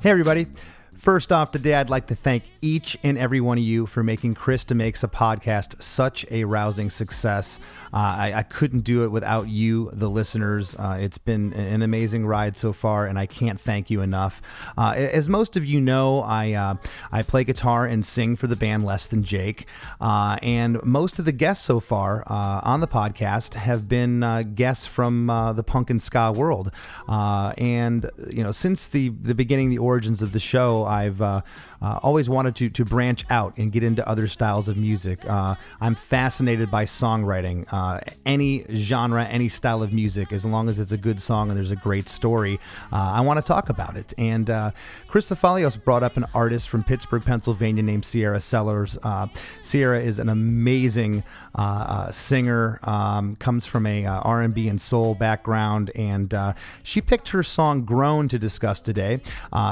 Hey, everybody. First off, today I'd like to thank each and every one of you for making Chris DeMakes a Podcast such a rousing success. Uh, I, I, couldn't do it without you, the listeners. Uh, it's been an amazing ride so far, and I can't thank you enough. Uh, as most of you know, I I play guitar and sing for the band Less Than Jake, and most of the guests so far on the podcast have been guests from the punk and ska world. and you know, since the the beginning, the origins of the show, I've uh, always wanted to to branch out and get into other styles of music. Uh, I'm fascinated by songwriting, uh, any genre, any style of music, as long as it's a good song and there's a great story. Uh, I want to talk about it. And uh, Chris Falios brought up an artist from Pittsburgh, Pennsylvania, named Sierra Sellers. Sierra is an amazing singer, um, comes from a R&B and soul background, and she picked her song "Grown" to discuss today.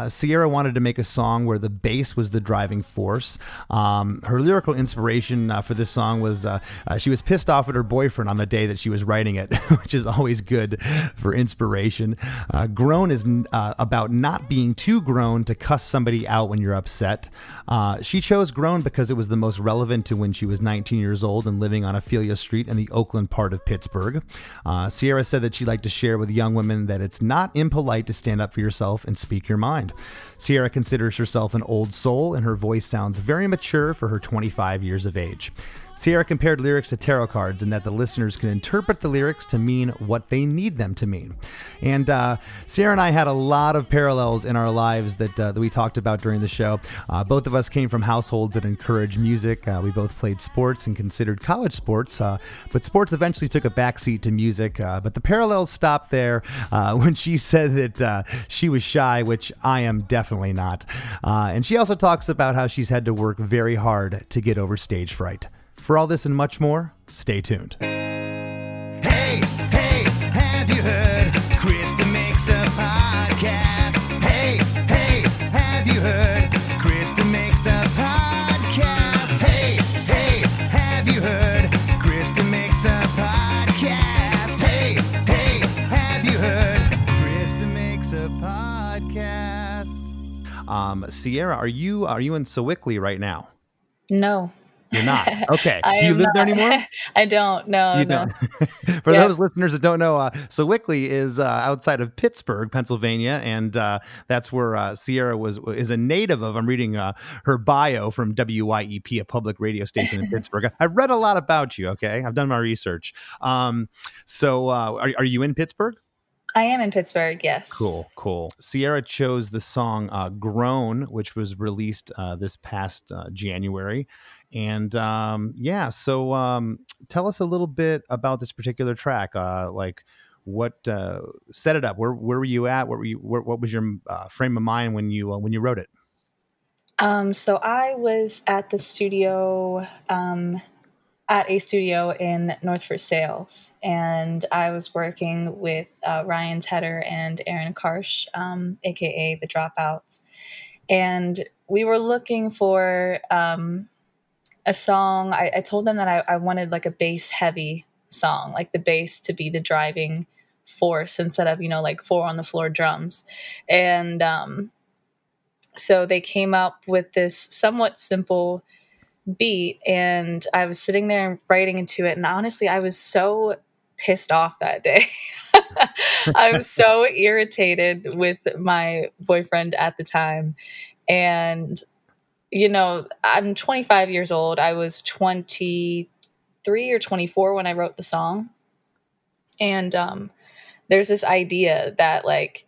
Sierra wanted to make a song where the bass was the driving force. Um, her lyrical inspiration uh, for this song was uh, uh, she was pissed off at her boyfriend on the day that she was writing it, which is always good for inspiration. Uh, grown is uh, about not being too grown to cuss somebody out when you're upset. Uh, she chose grown because it was the most relevant to when she was 19 years old and living on Ophelia Street in the Oakland part of Pittsburgh. Uh, Sierra said that she'd like to share with young women that it's not impolite to stand up for yourself and speak your mind. Sierra considers herself an old soul, and her voice sounds very mature for her 25 years of age. Sierra compared lyrics to tarot cards and that the listeners can interpret the lyrics to mean what they need them to mean. And uh, Sierra and I had a lot of parallels in our lives that, uh, that we talked about during the show. Uh, both of us came from households that encouraged music. Uh, we both played sports and considered college sports, uh, but sports eventually took a backseat to music. Uh, but the parallels stopped there when she said that she was shy, which I am definitely not. Uh, and she also talks about how she's had to work very hard to get over stage fright. For all this and much more, stay tuned. Um, Sierra, are you are you in Sewickley right now? No. You're not. Okay. Do you live not, there anymore? I don't. No. You no. don't. For yeah. those listeners that don't know, uh, Sewickley is uh, outside of Pittsburgh, Pennsylvania, and uh, that's where uh, Sierra was is a native of. I'm reading uh, her bio from WYEP, a public radio station in Pittsburgh. I've read a lot about you. Okay, I've done my research. Um, so, uh, are, are you in Pittsburgh? I am in Pittsburgh, yes. Cool, cool. Sierra chose the song uh, Grown, which was released uh, this past uh, January. And um, yeah, so um, tell us a little bit about this particular track. Uh, like, what uh, set it up? Where where were you at? What were you? Where, what was your uh, frame of mind when you uh, when you wrote it? Um, so I was at the studio, um, at a studio in North Versailles, and I was working with uh, Ryan Tedder and Aaron Karsh, um, aka the Dropouts, and we were looking for um, a song. I, I told them that I, I wanted like a bass heavy song, like the bass to be the driving force instead of, you know, like four on the floor drums. And um, so they came up with this somewhat simple beat. And I was sitting there writing into it. And honestly, I was so pissed off that day. I was so irritated with my boyfriend at the time. And you know, I'm 25 years old. I was 23 or 24 when I wrote the song. And um, there's this idea that, like,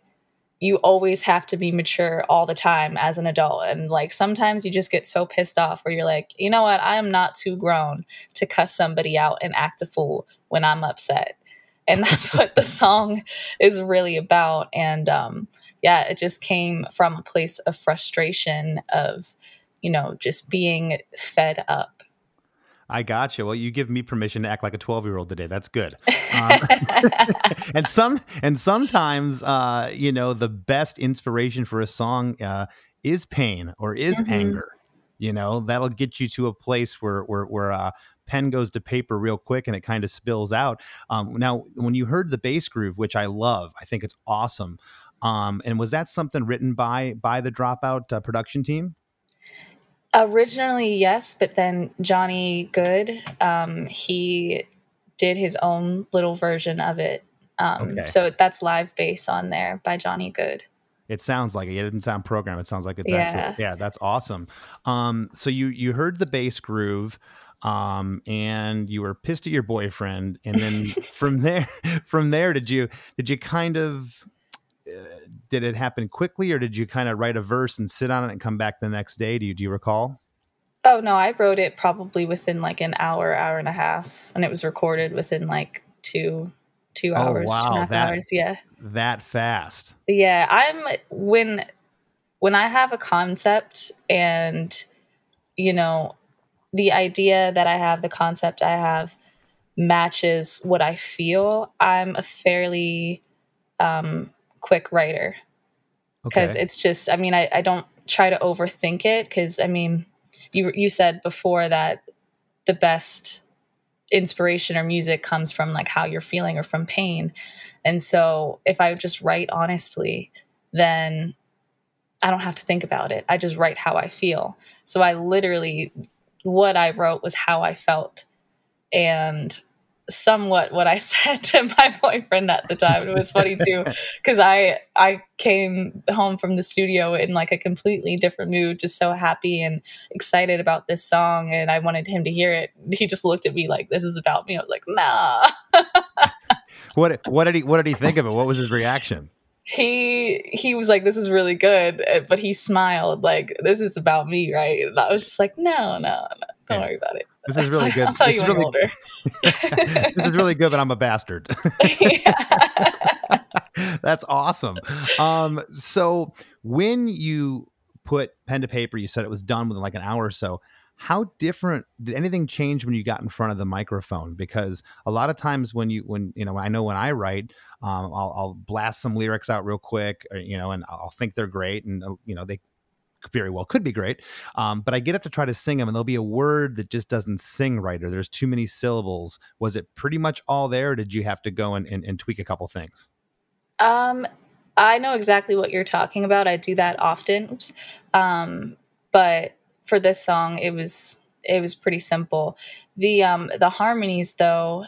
you always have to be mature all the time as an adult. And, like, sometimes you just get so pissed off where you're like, you know what? I am not too grown to cuss somebody out and act a fool when I'm upset. And that's what the song is really about. And, um, yeah, it just came from a place of frustration of, you know, just being fed up. I got you. Well, you give me permission to act like a 12 year old today. That's good. Um, and some, and sometimes, uh, you know, the best inspiration for a song uh, is pain or is mm-hmm. anger. You know, that'll get you to a place where, where, where, uh, pen goes to paper real quick and it kind of spills out. Um, now, when you heard the bass groove, which I love, I think it's awesome. Um, and was that something written by by the Dropout uh, production team? Originally, yes, but then Johnny Good, um, he did his own little version of it. Um, okay. So that's live bass on there by Johnny Good. It sounds like it. It didn't sound programmed. It sounds like it's yeah. Yeah, that's awesome. Um, so you you heard the bass groove, um, and you were pissed at your boyfriend, and then from there, from there, did you did you kind of did it happen quickly, or did you kind of write a verse and sit on it and come back the next day? Do you do you recall? Oh no, I wrote it probably within like an hour, hour and a half, and it was recorded within like two two oh, hours, wow. two and a half that, hours. Yeah, that fast. Yeah, I'm when when I have a concept and you know the idea that I have, the concept I have matches what I feel. I'm a fairly um, quick writer because okay. it's just. I mean, I, I don't try to overthink it because I mean, you you said before that the best inspiration or music comes from like how you're feeling or from pain. And so if I just write honestly, then I don't have to think about it. I just write how I feel. So I literally, what I wrote was how I felt. And somewhat what I said to my boyfriend at the time. It was funny too because I I came home from the studio in like a completely different mood, just so happy and excited about this song, and I wanted him to hear it. He just looked at me like, "This is about me." I was like, "Nah." what what did he what did he think of it? What was his reaction? he he was like this is really good uh, but he smiled like this is about me right and i was just like no no no don't yeah. worry about it this is really good. I'll tell this you when really, older. this is really good, but I'm a bastard. That's awesome. Um, so when you put pen to paper, you said it was done within like an hour or so. How different did anything change when you got in front of the microphone? Because a lot of times when you when you know I know when I write, um, I'll, I'll blast some lyrics out real quick, or, you know, and I'll think they're great, and uh, you know they very well could be great. Um, but I get up to try to sing them, and there'll be a word that just doesn't sing right, or there's too many syllables. Was it pretty much all there, did you have to go and, and, and tweak a couple things? Um, I know exactly what you're talking about. I do that often. Um, but for this song, it was it was pretty simple. The um, the harmonies, though,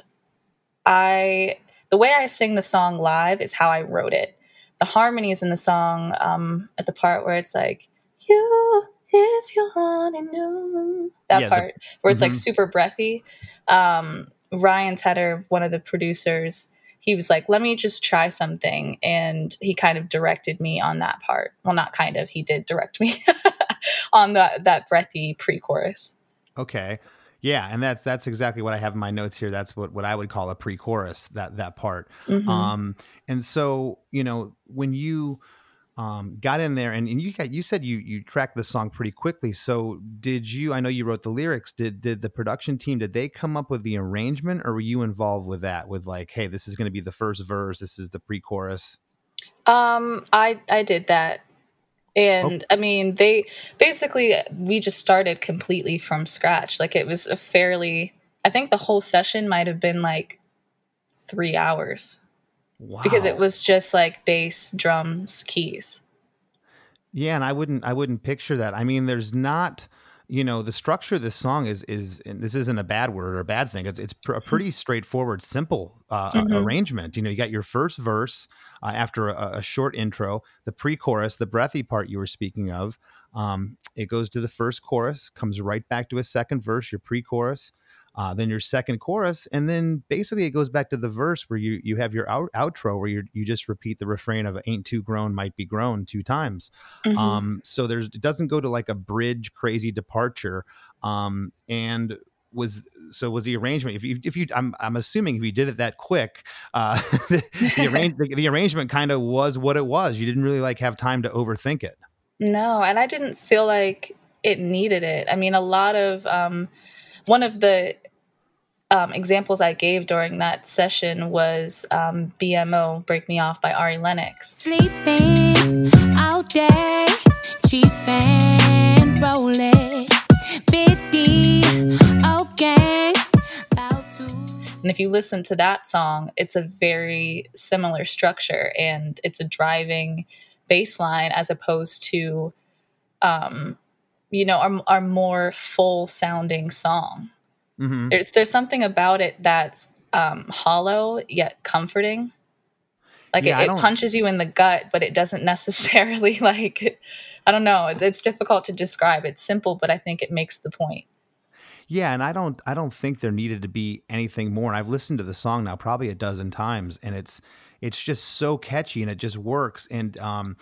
I the way I sing the song live is how I wrote it. The harmonies in the song, um, at the part where it's like you if you only knew that yeah, part the, where it's mm-hmm. like super breathy. Um, Ryan Tedder, one of the producers, he was like, "Let me just try something," and he kind of directed me on that part. Well, not kind of, he did direct me on that that breathy pre-chorus. Okay. Yeah, and that's that's exactly what I have in my notes here. That's what, what I would call a pre-chorus that that part. Mm-hmm. Um, and so you know when you um, got in there and, and you got, you said you you tracked the song pretty quickly. So did you? I know you wrote the lyrics. Did did the production team did they come up with the arrangement, or were you involved with that? With like, hey, this is going to be the first verse. This is the pre-chorus. Um, I I did that, and oh. I mean they basically we just started completely from scratch. Like it was a fairly. I think the whole session might have been like three hours. Wow. Because it was just like bass, drums, keys. Yeah, and I wouldn't I wouldn't picture that. I mean, there's not you know the structure of this song is is this isn't a bad word or a bad thing it's it's pr- a pretty straightforward simple uh, mm-hmm. arrangement you know you got your first verse uh, after a, a, short intro the pre-chorus the breathy part you were speaking of um, it goes to the first chorus comes right back to a second verse your pre-chorus uh, then your second chorus, and then basically it goes back to the verse where you you have your out, outro where you you just repeat the refrain of "Ain't too grown, might be grown" two times. Mm-hmm. Um, so there's it doesn't go to like a bridge crazy departure. Um, and was so was the arrangement if you if you I'm I'm assuming if you did it that quick, uh, the, the, arrange, the, the arrangement kind of was what it was. You didn't really like have time to overthink it. No, and I didn't feel like it needed it. I mean, a lot of um, one of the um, examples I gave during that session was um, BMO, Break Me Off by Ari Lennox. Sleeping all day, chiefing, rolling, 50, and if you listen to that song, it's a very similar structure and it's a driving bass line as opposed to, um, you know, our, our more full sounding song. Mm-hmm. There's, there's something about it that's um, hollow yet comforting. Like yeah, it, it punches you in the gut, but it doesn't necessarily like, I don't know. It's difficult to describe. It's simple, but I think it makes the point. Yeah, and I don't I don't think there needed to be anything more. And I've listened to the song now probably a dozen times, and it's it's just so catchy and it just works. And um,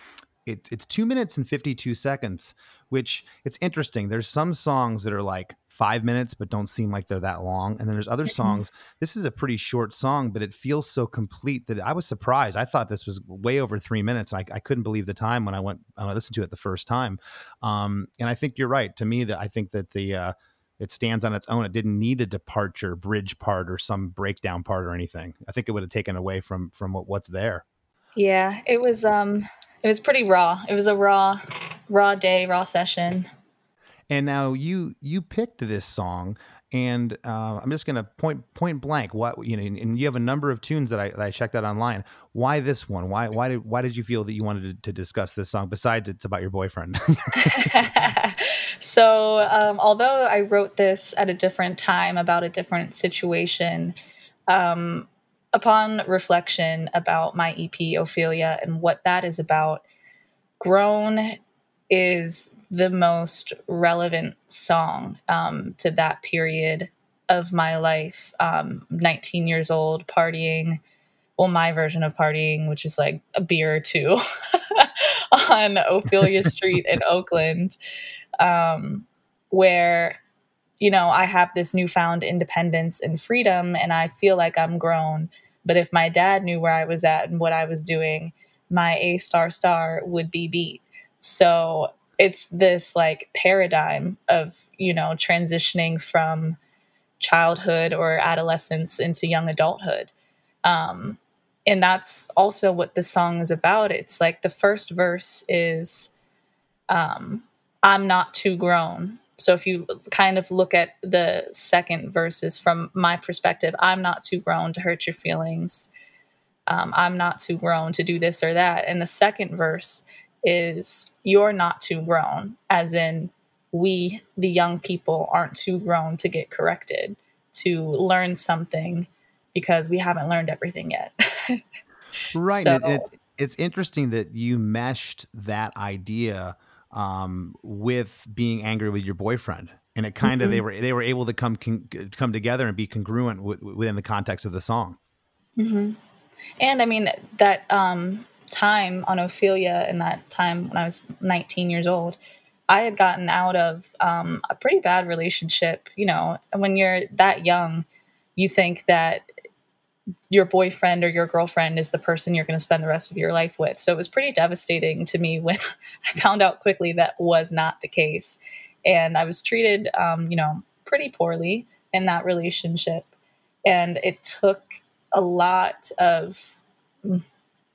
it, it's two minutes and fifty two seconds, which it's interesting. There's some songs that are like five minutes but don't seem like they're that long, and then there's other songs. This is a pretty short song, but it feels so complete that I was surprised. I thought this was way over three minutes, and I, I couldn't believe the time when I went when I listened to it the first time. Um, and I think you're right. To me, that I think that the uh, it stands on its own. It didn't need a departure bridge part or some breakdown part or anything. I think it would have taken away from from what, what's there. Yeah, it was um it was pretty raw. It was a raw raw day, raw session. And now you you picked this song and uh, I'm just going to point point blank what you know. And you have a number of tunes that I, that I checked out online. Why this one? Why why did why did you feel that you wanted to, to discuss this song? Besides, it's about your boyfriend. so, um, although I wrote this at a different time about a different situation, um, upon reflection about my EP Ophelia and what that is about, grown is the most relevant song um, to that period of my life. Um, 19 years old, partying. Well, my version of partying, which is like a beer or two on Ophelia Street in Oakland, um, where, you know, I have this newfound independence and freedom, and I feel like I'm grown. But if my dad knew where I was at and what I was doing, my A star star would be beat. So it's this like paradigm of you know transitioning from childhood or adolescence into young adulthood. Um, and that's also what the song is about. It's like the first verse is um, i'm not too grown so if you kind of look at the second verses from my perspective i'm not too grown to hurt your feelings um, i'm not too grown to do this or that and the second verse is you're not too grown, as in we, the young people, aren't too grown to get corrected, to learn something because we haven't learned everything yet. right. So, it, it, it's interesting that you meshed that idea um, with being angry with your boyfriend. And it kind of mm-hmm. they were they were able to come con- come together and be congruent within the context of the song. Mm-hmm. And I mean that um, time on Ophelia in that time when I was 19 years old, I had gotten out of um, a pretty bad relationship. You know, when you're that young, you think that your boyfriend or your girlfriend is the person you're going to spend the rest of your life with. So it was pretty devastating to me when I found out quickly that was not the case. And I was treated, um, you know, pretty poorly in that relationship. And it took a lot of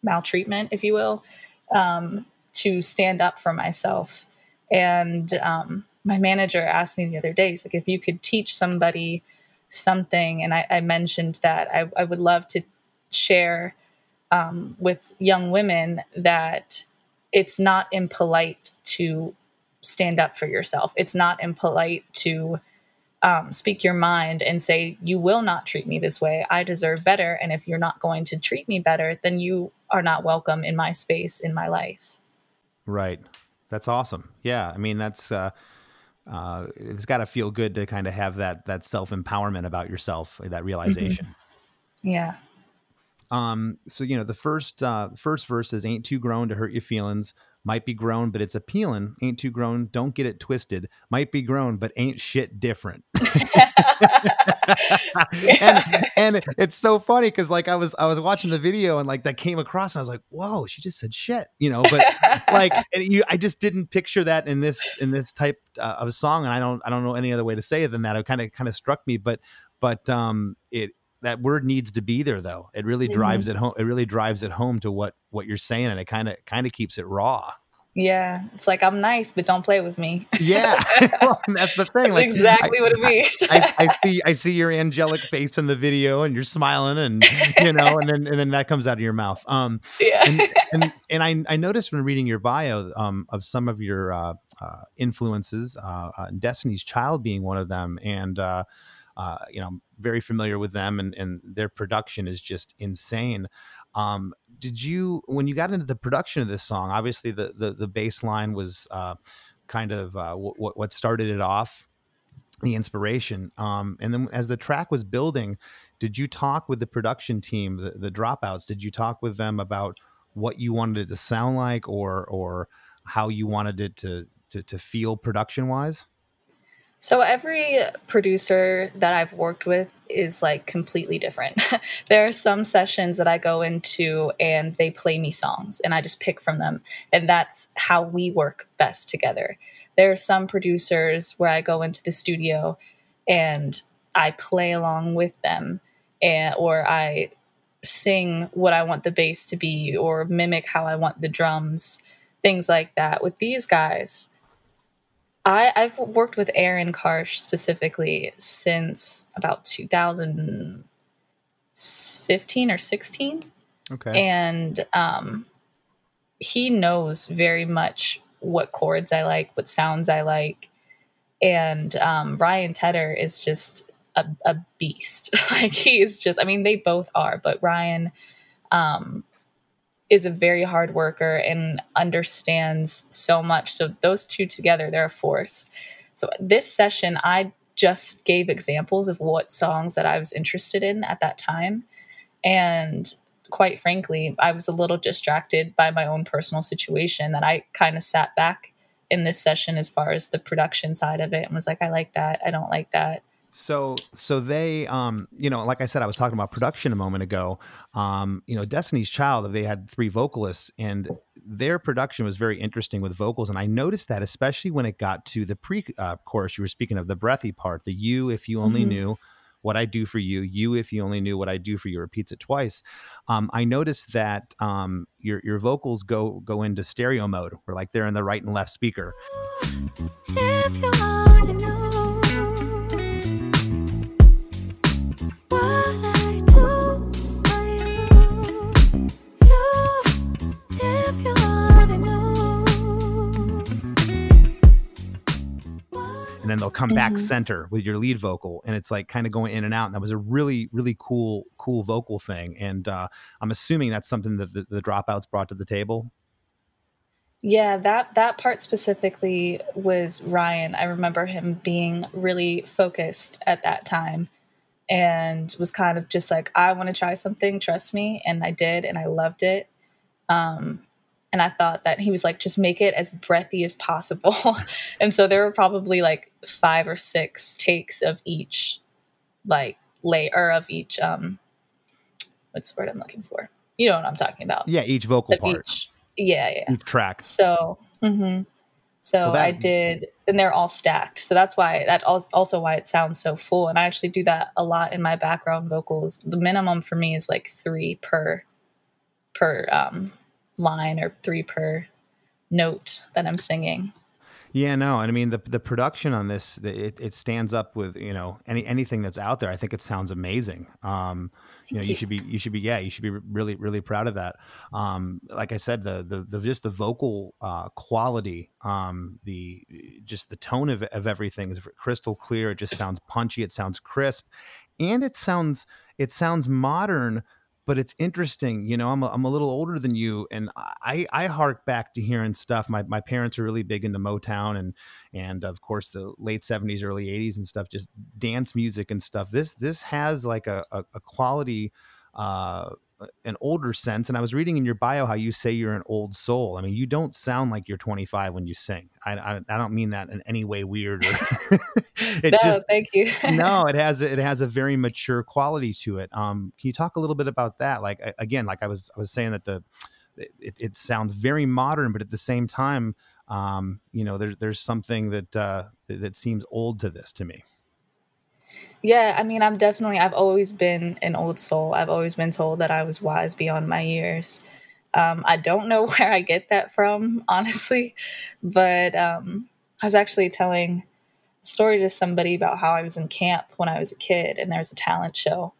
maltreatment, if you will, um, to stand up for myself. And um, my manager asked me the other day, he's like, if you could teach somebody something, and I, I mentioned that I, I, would love to share um, with young women that it's not impolite to stand up for yourself. It's not impolite to um, speak your mind and say, You will not treat me this way. I deserve better. And if you're not going to treat me better, then you are not welcome in my space, in my life. Right. That's awesome. Yeah. I mean, that's, uh, uh, it's got to feel good to kind of have that that self empowerment about yourself, that realization. Mm-hmm. Yeah. Um. So you know, the first uh, first verse is "Ain't too grown to hurt your feelings might be grown, but it's appealing. Ain't too grown. Don't get it twisted. Might be grown, but ain't shit different. and, and it's so funny because like I was I was watching the video and like that came across and I was like, whoa, she just said shit, you know. But like you, I just didn't picture that in this in this type uh, of song, and I don't I don't know any other way to say it than that. It kind of kind of struck me, but but um it that word needs to be there though. It really mm-hmm. drives it home. It really drives it home to what what you're saying, and it kind of kind of keeps it raw. Yeah, it's like I'm nice, but don't play with me. yeah, well, that's the thing. Like, exactly I, what it means. I, I, see, I see your angelic face in the video, and you're smiling, and you know, and then and then that comes out of your mouth. Um, yeah, and and, and I, I noticed when reading your bio um, of some of your uh, uh, influences, uh, uh Destiny's Child being one of them, and uh, uh, you know, very familiar with them, and and their production is just insane. Um, did you when you got into the production of this song? Obviously, the the, the bass line was uh, kind of uh, what what started it off, the inspiration. Um, and then as the track was building, did you talk with the production team, the, the dropouts? Did you talk with them about what you wanted it to sound like, or or how you wanted it to to, to feel production wise? So every producer that I've worked with is like completely different. there are some sessions that I go into and they play me songs and I just pick from them and that's how we work best together. There are some producers where I go into the studio and I play along with them and or I sing what I want the bass to be or mimic how I want the drums, things like that. With these guys, I, I've worked with Aaron Karsh specifically since about 2015 or 16. Okay. And um, he knows very much what chords I like, what sounds I like. And um, Ryan Tedder is just a, a beast. like he is just, I mean, they both are, but Ryan um, is a very hard worker and understands so much. So those two together, they're a force. So this session, I just gave examples of what songs that I was interested in at that time. And quite frankly, I was a little distracted by my own personal situation that I kind of sat back in this session as far as the production side of it and was like, I like that. I don't like that. So, so they, um, you know, like I said, I was talking about production a moment ago. Um, you know, Destiny's Child, they had three vocalists, and their production was very interesting with vocals. And I noticed that, especially when it got to the pre-chorus, uh, you were speaking of the breathy part, the "You, if you only mm-hmm. knew." What I do for you, you if you only knew what I do for you, repeats it twice. Um, I noticed that um, your your vocals go go into stereo mode, where like they're in the right and left speaker. And then they'll come mm-hmm. back center with your lead vocal and it's like kind of going in and out and that was a really really cool cool vocal thing and uh, i'm assuming that's something that the, the dropouts brought to the table? Yeah that that part specifically was ryan. I remember him being really focused at that time and was kind of just like i want to try something trust me and i did and i loved it um, and I thought that he was like, just make it as breathy as possible. and so there were probably like five or six takes of each like layer of each um what's the word I'm looking for? You know what I'm talking about. Yeah, each vocal part. Each, yeah, yeah. Each track. So mm-hmm. So well, that, I did, and they're all stacked. So that's why that also why it sounds so full. And I actually do that a lot in my background vocals. The minimum for me is like three per per um, line or three per note that I'm singing. Yeah, no, and I mean the the production on this it, it stands up with you know any anything that's out there. I think it sounds amazing. Um, you know, you. you. should be you should be yeah, you should be really really proud of that. Um, like I said, the the, the just the vocal uh, quality, um, the just the tone of of everything is crystal clear. It just sounds punchy. It sounds crisp, and it sounds it sounds modern but it's interesting. You know, I'm a, I'm a little older than you, and I I hark back to hearing stuff. My my parents are really big into Motown and and of course the late '70s, early '80s and stuff, just dance music and stuff. This this has like a a, a quality. Uh, an older sense. And I was reading in your bio how you say you're an old soul. I mean, you don't sound like you're 25 when you sing. I, I, I don't mean that in any way weird. Or it no, just, thank you. no, it has it has a very mature quality to it. Um, can you talk a little bit about that? Like again, like I was I was saying that the it, it sounds very modern, but at the same time, um, you know, there's there's something that uh, that seems old to this to me. Yeah, I mean, I'm definitely, I've always been an old soul. I've always been told that I was wise beyond my years. Um, I don't know where I get that from, honestly, but um, I was actually telling a story to somebody about how I was in camp when I was a kid and there was a talent show.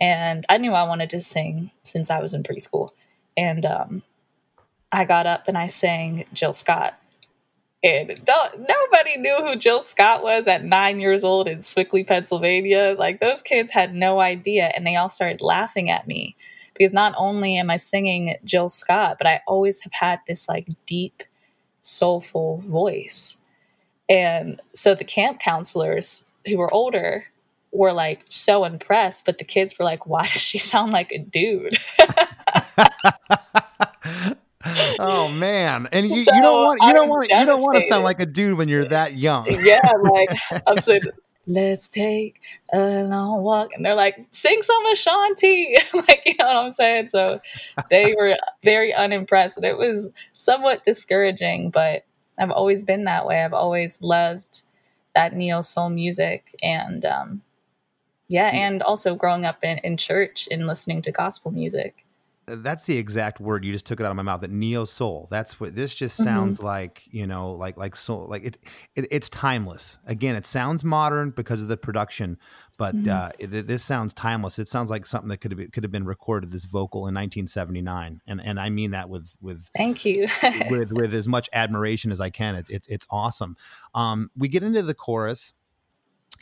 And I knew I wanted to sing since I was in preschool. And um, I got up and I sang Jill Scott. And nobody knew who Jill Scott was at nine years old in Sewickley, Pennsylvania. Like those kids had no idea. And they all started laughing at me because not only am I singing Jill Scott, but I always have had this like deep, soulful voice. And so the camp counselors who were older were like so impressed, but the kids were like, why does she sound like a dude? oh man. And you, so you don't want you don't want you don't want to sound like a dude when you're that young. yeah, like I'm saying let's take a long walk. And they're like, sing some Ashanti. like, you know what I'm saying? So they were very unimpressed. It was somewhat discouraging, but I've always been that way. I've always loved that neo soul music. And um, yeah, and also growing up in, in church and listening to gospel music that's the exact word you just took it out of my mouth that neo soul that's what this just mm-hmm. sounds mm-hmm. like you know like like soul like it, it, it's timeless again it sounds modern because of the production but mm-hmm. uh, it, this sounds timeless it sounds like something that could have been, could have been recorded this vocal in 1979 and and i mean that with with thank you with with as much admiration as i can it's it's, it's awesome um, we get into the chorus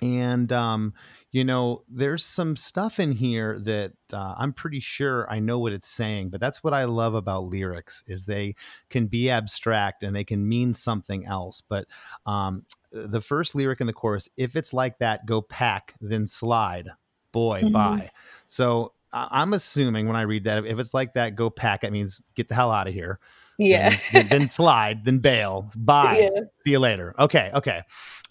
and um, you know, there's some stuff in here that uh, I'm pretty sure I know what it's saying, but that's what I love about lyrics is they can be abstract and they can mean something else. But um, the first lyric in the chorus, if it's like that, go pack, then slide, boy, mm-hmm. bye. So I'm assuming when I read that, if it's like that, go pack, it means get the hell out of here. Yeah. Then, then, slide, then bail. Bye. Yeah. See you later. Okay. Okay.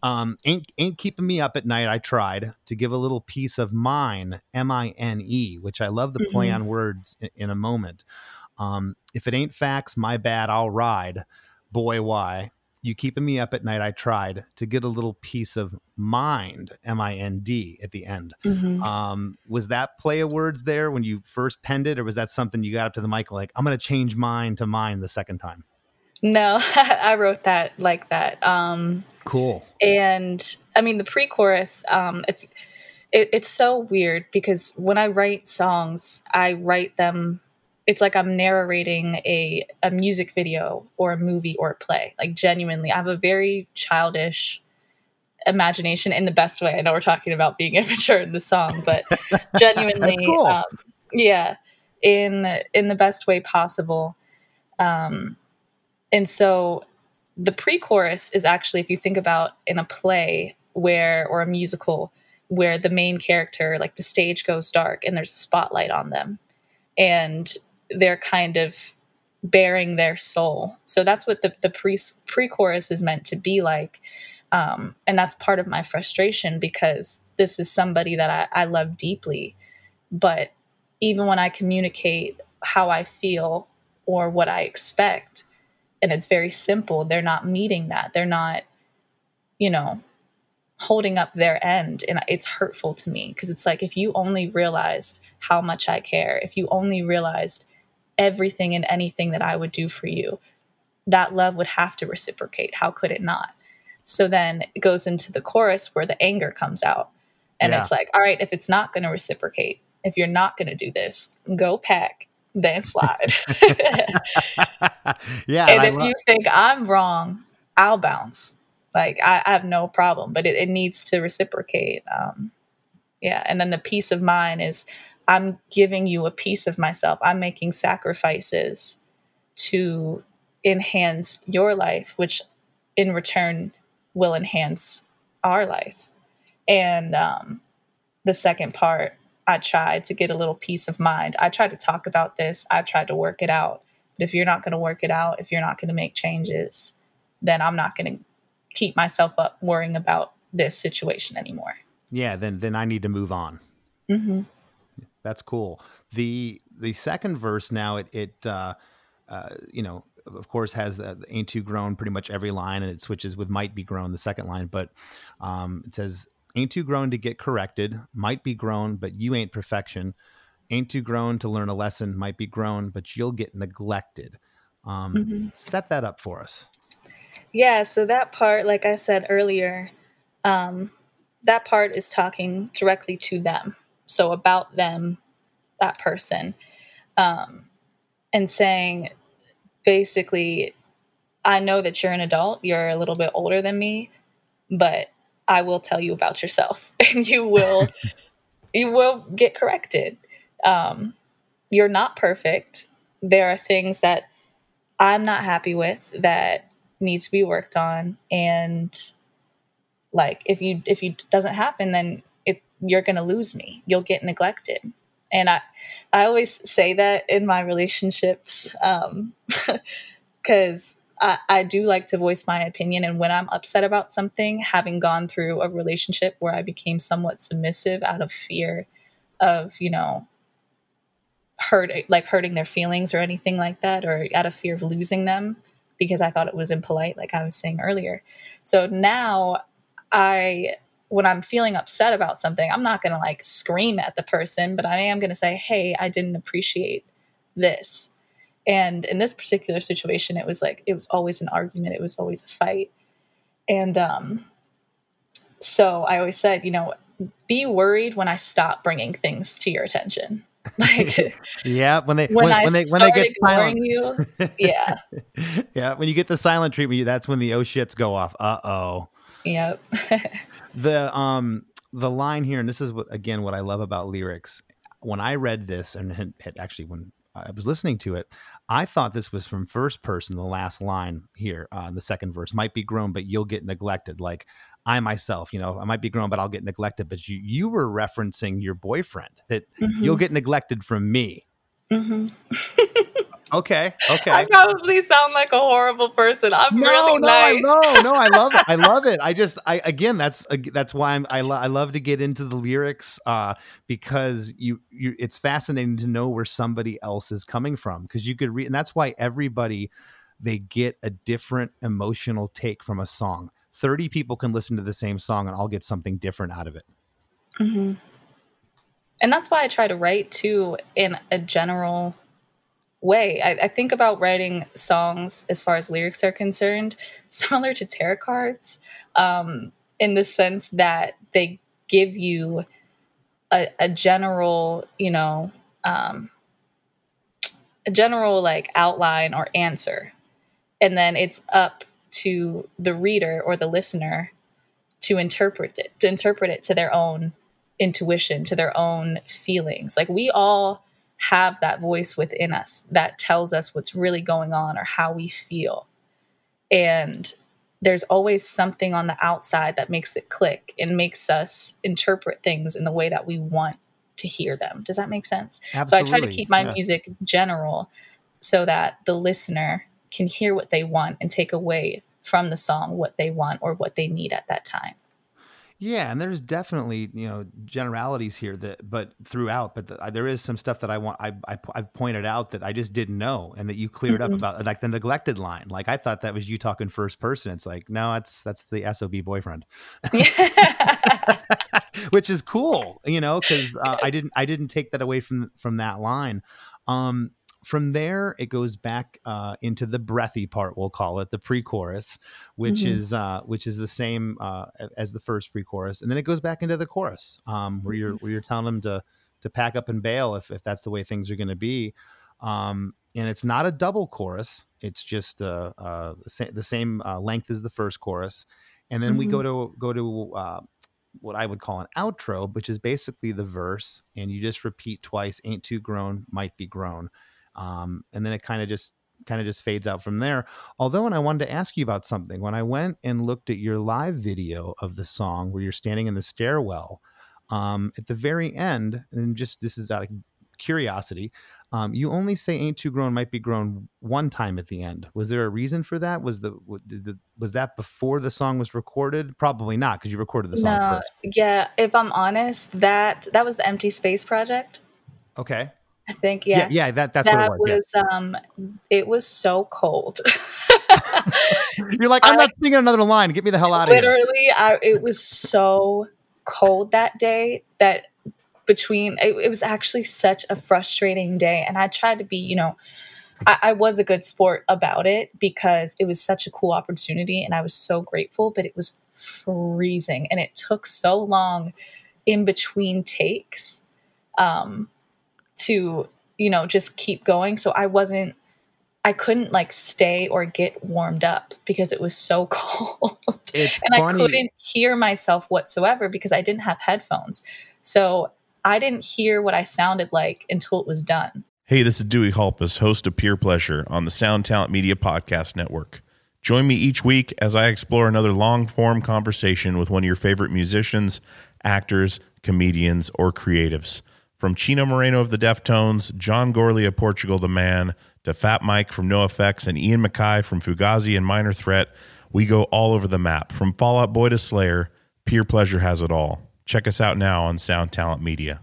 Um, ain't ain't keeping me up at night. I tried to give a little piece of mine, M I N E, which I love the mm-hmm. play on words in, in a moment. Um, if it ain't facts, my bad. I'll ride. Boy, why? You keeping me up at night. I tried to get a little piece of mind, M I N D, at the end. Mm-hmm. Um, was that play of words there when you first penned it, or was that something you got up to the mic like, I'm going to change mine to mine the second time? No, I wrote that like that. Um, cool. And I mean, the pre-chorus. Um, if it, it's so weird because when I write songs, I write them it's like I'm narrating a a music video or a movie or a play. Like genuinely, I have a very childish imagination in the best way. I know we're talking about being immature in the song, but genuinely, cool. um, yeah, in in the best way possible. Um, and so, the pre-chorus is actually, if you think about in a play where or a musical where the main character, like the stage goes dark and there's a spotlight on them, and they're kind of bearing their soul. So that's what the, the pre pre chorus is meant to be like. Um, and that's part of my frustration because this is somebody that I, I love deeply. But even when I communicate how I feel or what I expect, and it's very simple, they're not meeting that. They're not, you know, holding up their end. And it's hurtful to me because it's like if you only realized how much I care, if you only realized everything and anything that I would do for you, that love would have to reciprocate. How could it not? So then it goes into the chorus where the anger comes out. And yeah. it's like, all right, if it's not going to reciprocate, if you're not going to do this, go pack, then slide. yeah. And, and if love- you think I'm wrong, I'll bounce. Like I, I have no problem, but it, it needs to reciprocate. Um, yeah. And then the peace of mind is I'm giving you a piece of myself. I'm making sacrifices to enhance your life, which in return will enhance our lives. And um, the second part, I tried to get a little peace of mind. I tried to talk about this, I tried to work it out. But if you're not going to work it out, if you're not going to make changes, then I'm not going to keep myself up worrying about this situation anymore. Yeah, then then I need to move on. Mm-hmm. That's cool. The the second verse now it it uh, uh, you know of course has the, the, ain't too grown pretty much every line and it switches with might be grown the second line but um, it says ain't too grown to get corrected might be grown but you ain't perfection ain't too grown to learn a lesson, might be grown, but you'll get neglected. Um, mm-hmm. Set that up for us. Yeah, so that part, like I said earlier, um, that part is talking directly to them. So about them, that person, um, and saying basically, I know that you're an adult, you're a little bit older than me, but I will tell you about yourself and you will you will get corrected. Um, you're not perfect. There are things that I'm not happy with that needs to be worked on and like if you if you doesn't happen then it you're going to lose me. You'll get neglected. And I I always say that in my relationships um cuz I, I do like to voice my opinion. And when I'm upset about something, having gone through a relationship where I became somewhat submissive out of fear of, you know, hurt like hurting their feelings or anything like that, or out of fear of losing them because I thought it was impolite, like I was saying earlier. So now I when I'm feeling upset about something, I'm not going to like scream at the person, but I am going to say, "Hey, I didn't appreciate this." And in this particular situation, it was like it was always an argument, it was always a fight. And um, so I always said, you know, be worried when I stop bringing things to your attention. Like, yeah, when they when, when, when they when they get silent, you, yeah, yeah, when you get the silent treatment, that's when the oh shits go off. Uh oh. Yep. the um the line here, and this is what again what I love about lyrics. When I read this, and had, had actually when I was listening to it, I thought this was from first person. The last line here, uh, the second verse might be grown, but you'll get neglected. Like I myself, you know, I might be grown, but I'll get neglected. But you, you were referencing your boyfriend that mm-hmm. you'll get neglected from me. Mm-hmm. okay. Okay. I probably sound like a horrible person. I'm no, really no, nice. no, no. I love it. I love it. I just, I again, that's that's why I'm. I, lo- I love to get into the lyrics uh, because you, you, it's fascinating to know where somebody else is coming from because you could read, and that's why everybody they get a different emotional take from a song. Thirty people can listen to the same song and I'll get something different out of it. Mm-hmm and that's why I try to write too in a general way. I, I, think about writing songs as far as lyrics are concerned, similar to tarot cards, um, in the sense that they give you a, a general, you know, um, a general like outline or answer. And then it's up to the reader or the listener to interpret it, to interpret it to their own intuition, to their own feelings. Like we all have that voice within us that tells us what's really going on or how we feel. And there's always something on the outside that makes it click and makes us interpret things in the way that we want to hear them. Does that make sense? Absolutely. So I try to keep my yeah. music general so that the listener can hear what they want and take away from the song what they want or what they need at that time. Yeah, and there's definitely you know generalities here that, but throughout, but the, there is some stuff that I want I, I have pointed out that I just didn't know, and that you cleared mm-hmm. up about like the neglected line. Like I thought that was you talking first person. It's like no, that's that's the sob boyfriend, which is cool, you know, because uh, I didn't I didn't take that away from from that line. Um, from there, it goes back uh, into the breathy part. We'll call it the pre-chorus, which mm-hmm. is uh, which is the same uh, as the first pre-chorus, and then it goes back into the chorus, um, where you're where you're telling them to to pack up and bail if if that's the way things are going to be. Um, and it's not a double chorus; it's just uh, uh, the same uh, length as the first chorus, and then mm-hmm. we go mm-hmm. to go to what I would call an outro, which is basically the verse, and you just repeat twice, ain't too grown, might be grown um, and then it kind of just kind of just fades out from there. Although, and I wanted to ask you about something. When I went and looked at your live video of the song where you're standing in the stairwell, um, at the very end, and just this is out of curiosity, um, you only say "ain't too grown, might be grown" one time at the end. Was there a reason for that? Was the, the was that before the song was recorded? Probably not, because you recorded the song no, first. Yeah, if I'm honest, that that was the Empty Space project. Okay. I think yeah. Yeah, yeah that that's that what it was. was um it was so cold. You're like, I'm I, not singing another line. Get me the hell out of here. Literally, I, it was so cold that day that between it, it was actually such a frustrating day and i tried to be you know I, I, was a good sport about it because it was such a cool opportunity and I was so grateful, but it was freezing and it took so long in between takes um, to, you know, just keep going. So I wasn't, I couldn't like stay or get warmed up because it was so cold. It's and funny. I couldn't hear myself whatsoever because I didn't have headphones. So I didn't hear what I sounded like until it was done. Hey, this is Dewey Halpus, host of Peer Pleasure on the Sound Talent Media Podcast Network. Join me each week as I explore another long form conversation with one of your favorite musicians, actors, comedians, or creatives. From Chino Moreno of the Deftones, John Gourley of Portugal the Man, to Fat Mike from NOFX and Ian MacKaye from Fugazi and Minor Threat, we go all over the map. From Fall Out Boy to Slayer, Peer Pleasure has it all. Check us out now on Sound Talent Media.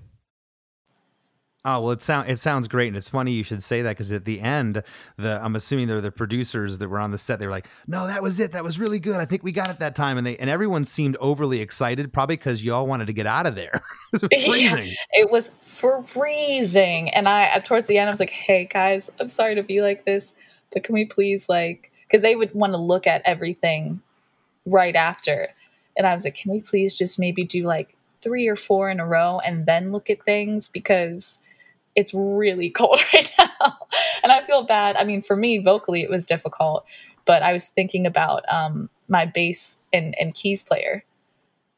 Oh well, it sound it sounds great, and it's funny you should say that because at the end, the I'm assuming they're the producers that were on the set. They were like, "No, that was it. That was really good. I think we got it that time." And they and everyone seemed overly excited, probably because you all wanted to get out of there. it was freezing. Yeah, it was freezing, and I uh, towards the end, I was like, "Hey guys, I'm sorry to be like this, but can we please like?" Because they would want to look at everything right after, and I was like, "Can we please just maybe do like three or four in a row and then look at things because." It's really cold right now. and I feel bad. I mean, for me, vocally, it was difficult, but I was thinking about um, my bass and, and keys player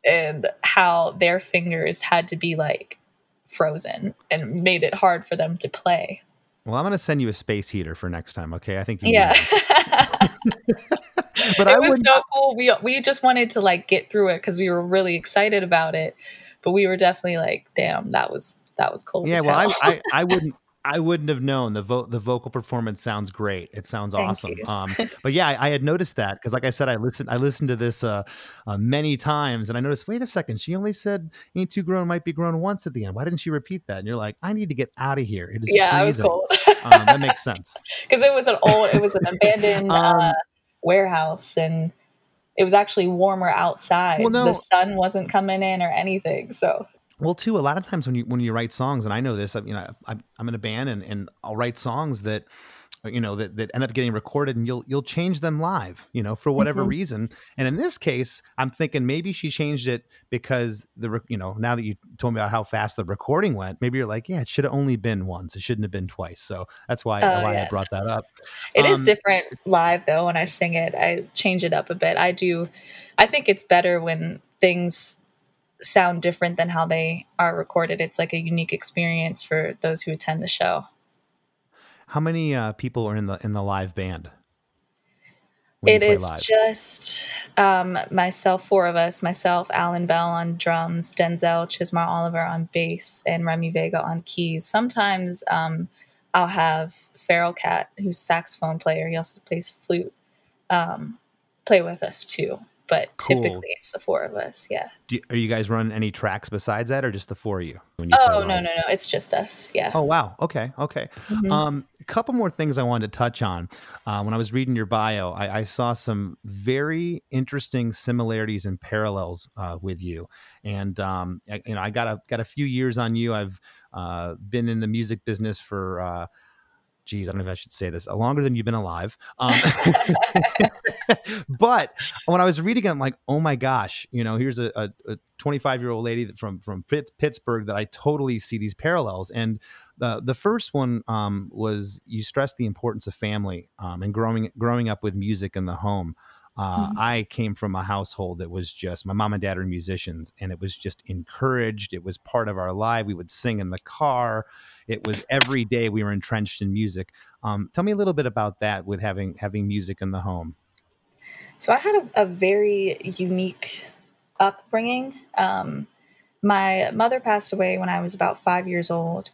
and how their fingers had to be like frozen and made it hard for them to play. Well, I'm going to send you a space heater for next time. Okay, I think you. Yeah. but it I was so cool. We we just wanted to like get through it because we were really excited about it, but we were definitely like, "Damn, that was that was cool. Yeah, well, I, I, I wouldn't I wouldn't have known the vo- the vocal performance sounds great. It sounds Thank awesome. Um, but yeah, I, I, had noticed that because, like I said, I listened I listened to this uh, uh, many times, and I noticed. Wait a second, she only said "ain't too grown, might be grown" once at the end. Why didn't she repeat that? And you're like, I need to get out of here. It is yeah, freezing. I was cold. um, that makes sense because it was an old, it was an abandoned um, uh, warehouse, and it was actually warmer outside. Well, no, the sun wasn't coming in or anything, so well, too, a lot of times when you when you write songs, and I know this, you know, I'm, I'm in a band, and, and I'll write songs that you know that, that end up getting recorded and you'll you'll change them live you know for whatever mm-hmm. reason. And in this case i'm thinking maybe she changed it because the you know now that you told me about how fast the recording went maybe you're like yeah it should have only been once. It shouldn't have been twice. So that's why, oh, why yeah. i brought that up. It um, is different live though when i sing it i change it up a bit. I do i think it's better when things sound different than how they are recorded. It's like a unique experience for those who attend the show. How many uh, people are in the in the live band? It is live? just um, myself, four of us. Myself, Alan Bell on drums, Denzel Chismar Oliver on bass, and Remy Vega on keys. Sometimes um, I'll have Feral Cat, who's saxophone player. He also plays flute. Um, play with us too but cool. typically it's the four of us. Yeah. You, are you guys running any tracks besides that, or just the four of you? you oh no, no, no! It's just us. Yeah. Oh wow. Okay. Okay. Mm-hmm. Um, a couple more things I wanted to touch on. Uh, when I was reading your bio, I, I, saw some very interesting similarities and parallels uh, with you. And um, I, you know, I got a got a few years on you. I've uh, been in the music business for uh, geez, I don't know if I should say this, uh, longer than you've been alive. Um, but when I was reading it, I'm like, oh my gosh, you know, here's a 25 year old lady from from Pittsburgh that I totally see these parallels. And the the first one um, was you stressed the importance of family um, and growing growing up with music in the home. Uh, mm-hmm. I came from a household that was just my mom and dad are musicians, and it was just encouraged. It was part of our life. We would sing in the car. It was every day we were entrenched in music. Um, tell me a little bit about that with having having music in the home. So I had a, a very unique upbringing. Um, my mother passed away when I was about five years old.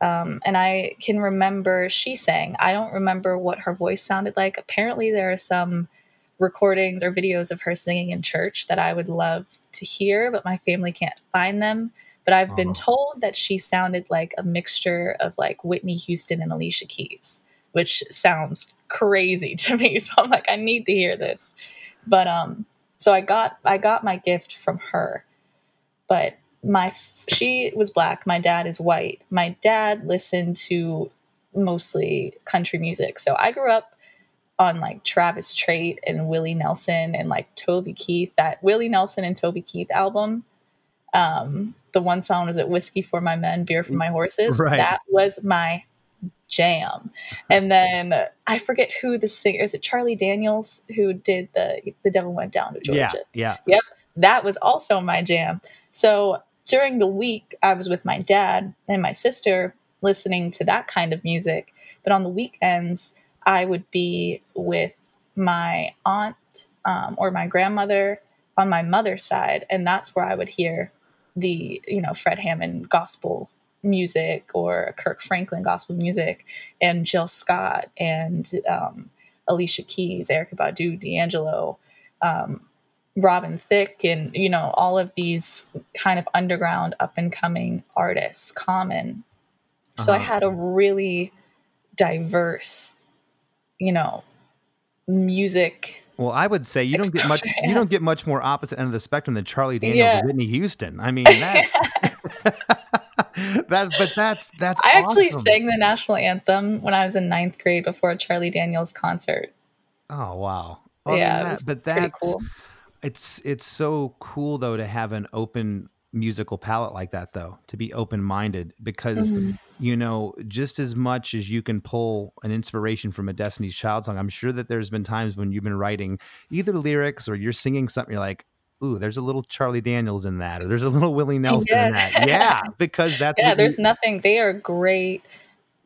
Um, and I can remember she sang. I don't remember what her voice sounded like. Apparently, there are some recordings or videos of her singing in church that I would love to hear, but my family can't find them. But I've been told that she sounded like a mixture of like Whitney Houston and Alicia Keys, which sounds crazy to me. So I'm like, I need to hear this. But um, so I got I got my gift from her. But my she was black my dad is white my dad listened to mostly country music so i grew up on like travis Tritt and willie nelson and like toby keith that willie nelson and toby keith album um the one song was it whiskey for my men beer for my horses Right. that was my jam and then i forget who the singer is it charlie daniels who did the the devil went down to georgia Yeah, yeah. Yep. that was also my jam. So during the week, I was with my dad and my sister listening to that kind of music. But on the weekends, I would be with my aunt um, or my grandmother on my mother's side. And that's where I would hear the, you know, Fred Hammond gospel music or Kirk Franklin gospel music and Jill Scott and um, Alicia Keys, Erykah Badu, D'Angelo. Um, Robin Thicke and you know all of these kind of underground up and coming artists common so I Uh-huh. had a really diverse you know music Well, I would say you don't get much. Exposure, You don't get much more opposite end of the spectrum than Charlie Daniels Yeah. and Whitney Houston. I mean, that, that but that's that's. I actually sang the national anthem when I was in ninth grade before a Charlie Daniels concert Oh wow! Well, yeah that- but that's cool it's it's so cool though to have an open musical palette like that though to be open minded because Mhm. you know just as much as you can pull an inspiration from a Destiny's Child song, I'm sure that there's been times when you've been writing either lyrics or you're singing something. You're like. Ooh, there's a little Charlie Daniels in that, or there's a little Willie Nelson in Yeah. that. Yeah, because that's yeah there's you- nothing they are great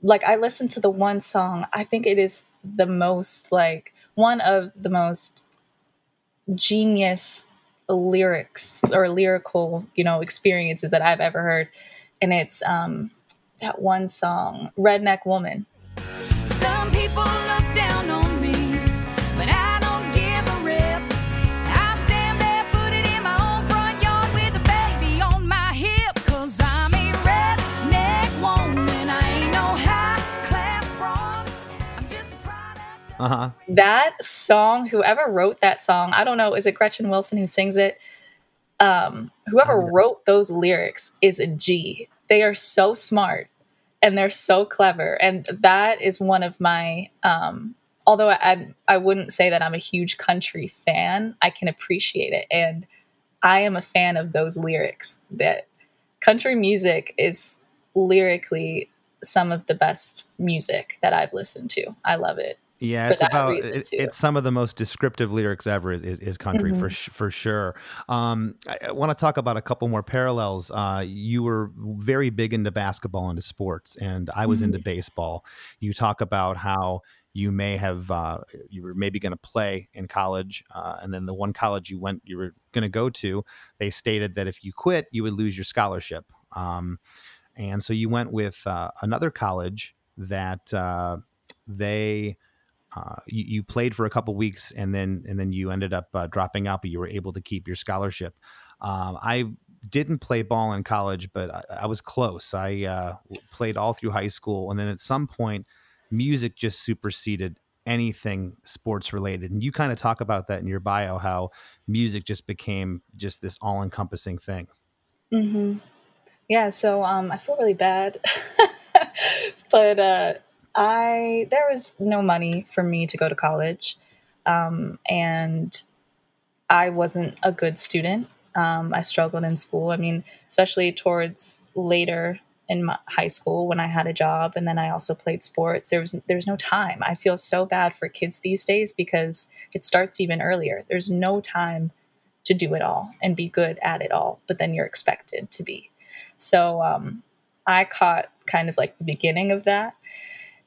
like i listened to the one song i think it is the most like one of the most genius lyrics or lyrical you know experiences that i've ever heard. And it's um that one song redneck woman. Some people look down on Uh-huh. that song whoever wrote that song i don't know is it gretchen wilson who sings it? Um whoever wrote those lyrics is a g. They are so smart and they're so clever and that is one of my um although I, I wouldn't say that i'm a huge country fan i can appreciate it and i am a fan of those lyrics that country music is lyrically some of the best music that i've listened to. I love it Yeah, for it's about reason, it, too. it's some of the most descriptive lyrics ever is, is, is country for Mhm. sh- for sure. Um, I, I want to talk about a couple more parallels. Uh, you were very big into basketball into sports, and I was Mm-hmm. into baseball. You talk about how you may have uh, you were maybe going to play in college, uh, and then the one college you went you were going to go to, they stated that if you quit, you would lose your scholarship. Um, and so you went with uh, another college that uh, they uh, you, you played for a couple weeks and then and then you ended up uh, dropping out, but you were able to keep your scholarship. Um, I didn't play ball in college, but I, I was close. I uh, played all through high school, and then at some point, music just superseded anything sports related. And you kind of talk about that in your bio, how music just became just this all encompassing thing. hmm Yeah, so um, I feel really bad, but uh, I there was no money for me to go to college, um, and I wasn't a good student. Um, I struggled in school. I mean, especially towards later in my high school when I had a job, and then I also played sports. There was there's no time. I feel so bad for kids these days because it starts even earlier. There's no time to do it all and be good at it all, but then you're expected to be. So um, I caught kind of like the beginning of that.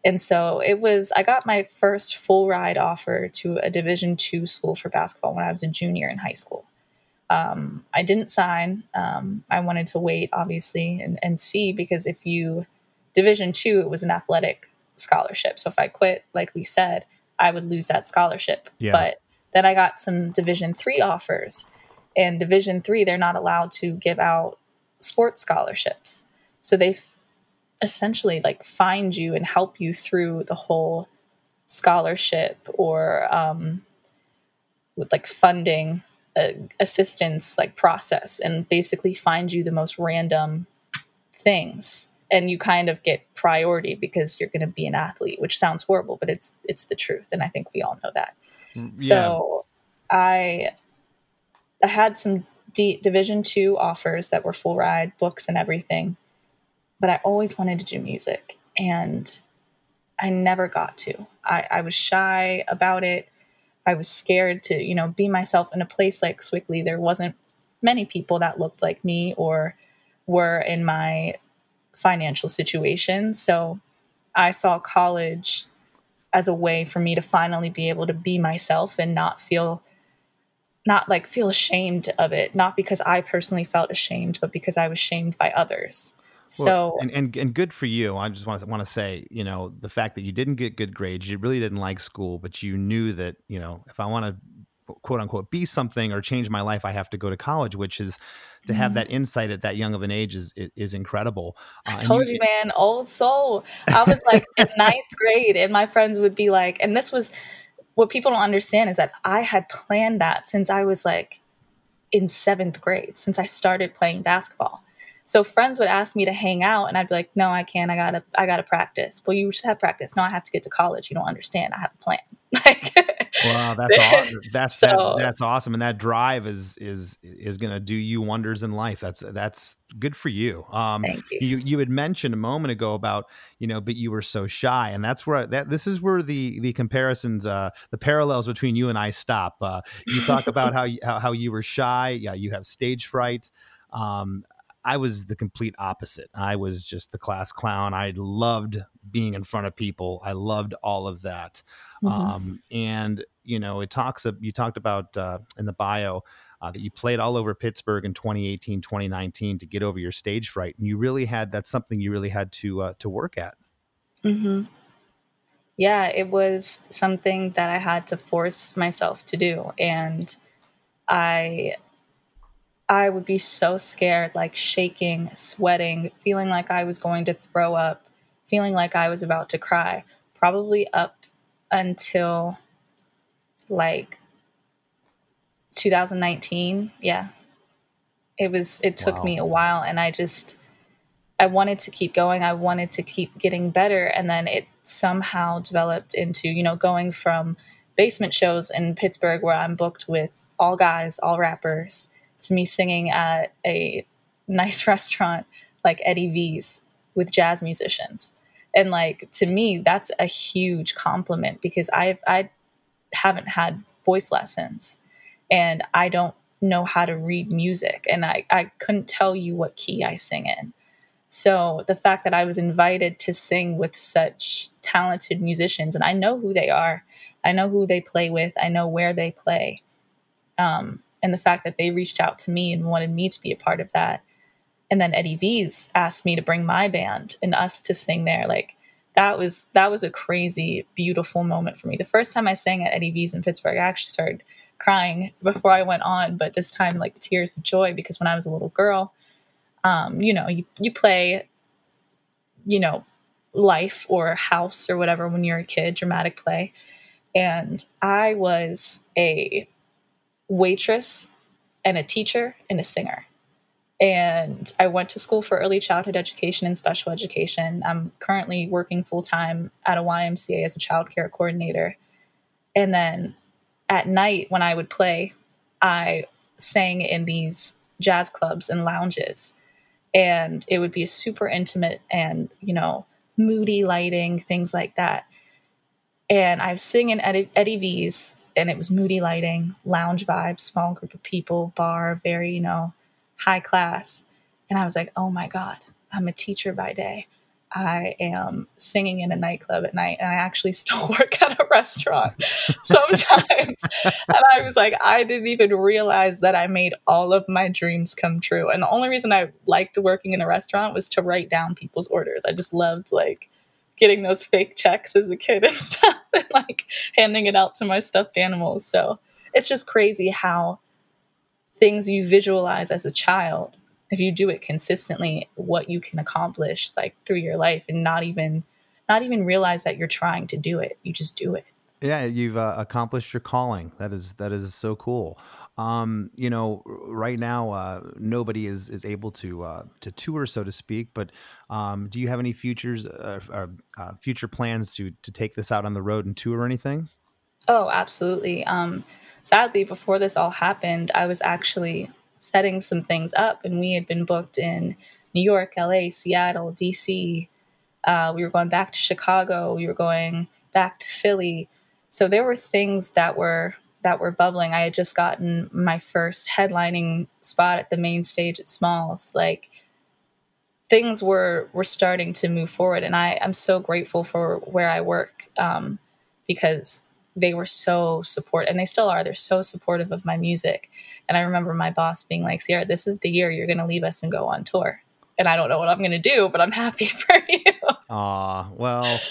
And so it was, I got my first full ride offer to a Division two school for basketball when I was a junior in high school. Um, I didn't sign. Um, I wanted to wait, obviously, and, and see because if you, Division two, it was an athletic scholarship. So if I quit, like we said, I would lose that scholarship. Yeah. But then I got some Division three offers, and Division three, they're not allowed to give out sports scholarships. So they essentially like find you and help you through the whole scholarship or um, with like funding uh, assistance like process and basically find you the most random things. And you kind of get priority because you're going to be an athlete which sounds horrible but it's it's the truth and i think we all know that. Mm, so i i had some D, division two offers that were full ride books and everything but i always wanted to do music and i never got to. I, I was shy about it. I was scared to you know be myself in a place like Sewickley. there wasn't many people that looked like me or were in my financial situation. So i saw college as a way for me to finally be able to be myself and not feel not like feel ashamed of it. Not because i personally felt ashamed but because i was shamed by others Well, so and, and and good for you. I just want to want to say, you know, the fact that you didn't get good grades, you really didn't like school, but you knew that, you know, if I want to quote unquote be something or change my life, I have to go to college, which is to have Mhm. that insight at that young of an age is is, is incredible. I Uh, and told you, man, old soul. I was like in ninth grade, and my friends would be like, and this was what people don't understand is that I had planned that since I was like in seventh grade, since I started playing basketball. So friends would ask me to hang out, and I'd be like, "No, I can't. I gotta, I gotta practice." Well, you just have practice. No, I have to get to college. You don't understand. I have a plan. Like, Wow, that's awesome. That's So- that, that's awesome, and that drive is is is going to do you wonders in life. That's that's good for you. Um, thank you. you you had mentioned a moment ago about you know, but you were so shy, and that's where that this is where the the comparisons, uh, the parallels between you and I stop. Uh, you talk about how you, how how you were shy. Yeah, you have stage fright. Um, I was the complete opposite. I was just the class clown. I loved being in front of people. I loved all of that. Mhm. Um, and you know, it talks. You talked about uh, in the bio uh, that you played all over Pittsburgh in 2018, 2019 to get over your stage fright, and you really had. That's something you really had to uh, to work at. hmm Yeah, it was something that I had to force myself to do, and I I would be so scared, like shaking, sweating, feeling like I was going to throw up, feeling like I was about to cry, probably up until like 2019. Yeah. It was it took Wow. me a while and I just I wanted to keep going. I wanted to keep getting better and then it somehow developed into, you know, going from basement shows in Pittsburgh where I'm booked with all guys, all rappers to me singing at a nice restaurant like Eddie V's with jazz musicians. And like to me that's a huge compliment because I've I haven't had voice lessons and I don't know how to read music and I, I couldn't tell you what key I sing in. So the fact that I was invited to sing with such talented musicians and I know who they are, I know who they play with, I know where they play. Um, and the fact that they reached out to me and wanted me to be a part of that. And then Eddie V's asked me to bring my band and us to sing there. Like that was that was a crazy, beautiful moment for me. The first time I sang at Eddie V's in Pittsburgh, I actually started crying before I went on, but this time like tears of joy because when I was a little girl, um, you know, you, you play, you know, life or house or whatever when you're a kid, dramatic play. And I was a waitress and a teacher and a singer. And I went to school for early childhood education and special education. I'm currently working full time at a YMCA as a child care coordinator. And then at night, when I would play, I sang in these jazz clubs and lounges. And it would be super intimate and, you know, moody lighting, things like that. And I was singing Eddie, Eddie V's, and it was moody lighting, lounge vibes, small group of people, bar, very, you know, high class. And I was like, oh my God, I'm a teacher by day. I am singing in a nightclub at night, and I actually still work at a restaurant sometimes. and I was like, I didn't even realize that I made all of my dreams come true. And the only reason I liked working in a restaurant was to write down people's orders. I just loved like getting those fake checks as a kid and stuff and like handing it out to my stuffed animals. So it's just crazy how things you visualize as a child, if you do it consistently, what you can accomplish like through your life and not even not even realize that you're trying to do it. You just do it. Yeah, you've uh, accomplished your calling. That is that is so cool. Um, you know, right now uh, nobody is is able to uh, to tour, so to speak. But um, do you have any futures uh, uh, uh, future plans to to take this out on the road and tour or anything? Oh, absolutely. Um, sadly, before this all happened, I was actually setting some things up, and we had been booked in New York, LA, Seattle, DC. Uh, we were going back to Chicago. We were going back to Philly. So there were things that were that were bubbling. I had just gotten my first headlining spot at the main stage at Smalls. Like things were were starting to move forward, and I I'm so grateful for where I work um, because they were so support and they still are. They're so supportive of my music. And I remember my boss being like, Sierra, this is the year you're going to leave us and go on tour. And I don't know what I'm going to do, but I'm happy for you. Ah, well,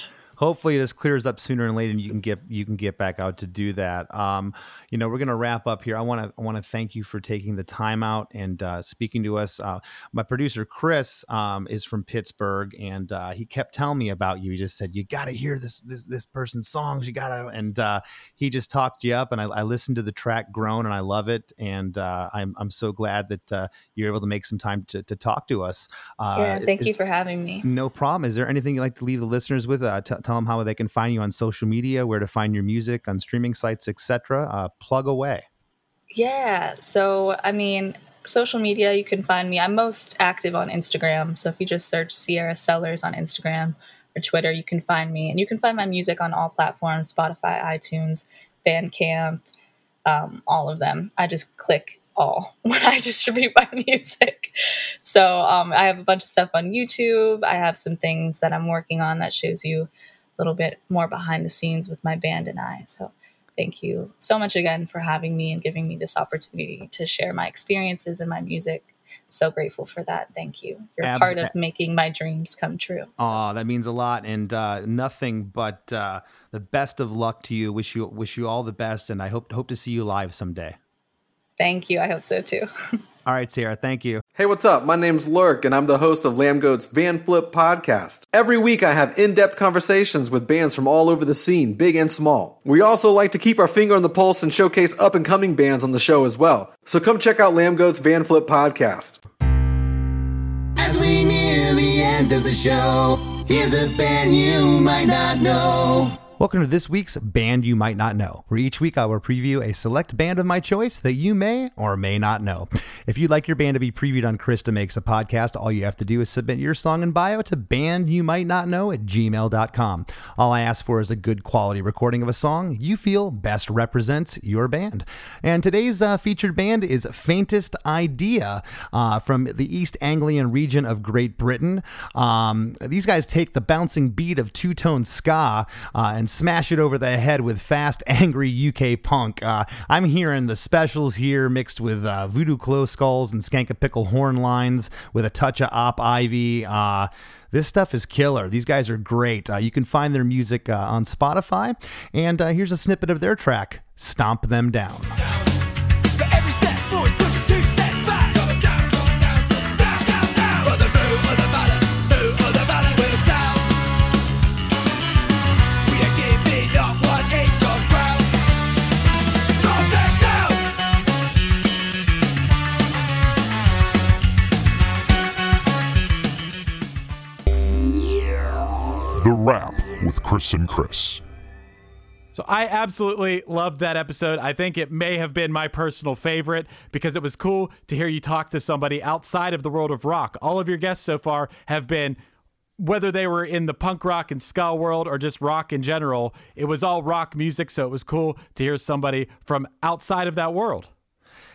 hopefully this clears up sooner and later, and you can get you can get back out to do that. Um, you know, we're going to wrap up here. I want to I want to thank you for taking the time out and uh, speaking to us. Uh, my producer Chris um, is from Pittsburgh, and uh, he kept telling me about you. He just said you got to hear this this this person's songs. You got to, and uh, he just talked you up. And I, I listened to the track "Grown" and I love it. And uh, I'm I'm so glad that uh, you're able to make some time to, to talk to us. Uh, yeah, thank is- you for having me. no problem. Is there anything you'd like to leave the listeners with? Uh, t- tell them how they can find you on social media, where to find your music on streaming sites, etc. Uh, plug away. Yeah. So, I mean, social media, you can find me. I'm most active on Instagram. So, if you just search Sierra Sellers on Instagram or Twitter, you can find me. And you can find my music on all platforms Spotify, iTunes, Bandcamp, um, all of them. I just click all when I distribute my music. So, um, I have a bunch of stuff on YouTube. I have some things that I'm working on that shows you little bit more behind the scenes with my band and I. So, thank you so much again for having me and giving me this opportunity to share my experiences and my music. I'm so grateful for that. Thank you. You're Abs- part of making my dreams come true. So, Aw, that means a lot, and uh, nothing but uh, the best of luck to you. Wish you wish you all the best, and I hope hope to see you live someday. thank you. I hope so too. All right, Sarah. Thank you. Hey, what's up? My name's Lurk, and I'm the host of Lambgoat's Van Flip podcast. Every week, I have in depth conversations with bands from all over the scene, big and small. We also like to keep our finger on the pulse and showcase up and coming bands on the show as well. So come check out Lambgoat's Van Flip podcast. As we near the end of the show, here's a band you might not know. Welcome to this week's Band You Might Not Know, where each week I will preview a select band of my choice that you may or may not know. If you'd like your band to be previewed on Chris DeMakes a Podcast, all you have to do is submit your song and bio to bandyoumightnotknow at gmail.com. All I ask for is a good quality recording of a song you feel best represents your band. And today's uh, featured band is Faintest Idea uh, from the East Anglian region of Great Britain. Um, these guys take the bouncing beat of two tone ska uh, and smash it over the head with fast, angry UK punk. Uh, I'm hearing the specials here mixed with uh, Voodoo Glow Skulls and Skankin' Pickle horn lines with a touch of op ivy. Uh, this stuff is killer. These guys are great. Uh, you can find their music uh, on Spotify. And uh, here's a snippet of their track, Stomp Them Down. The Rap with Chris and Chris. So I absolutely loved that episode. I think it may have been my personal favorite because it was cool to hear you talk to somebody outside of the world of rock. All of your guests so far have been whether they were in the punk rock and ska world or just rock in general, it was all rock music, so it was cool to hear somebody from outside of that world.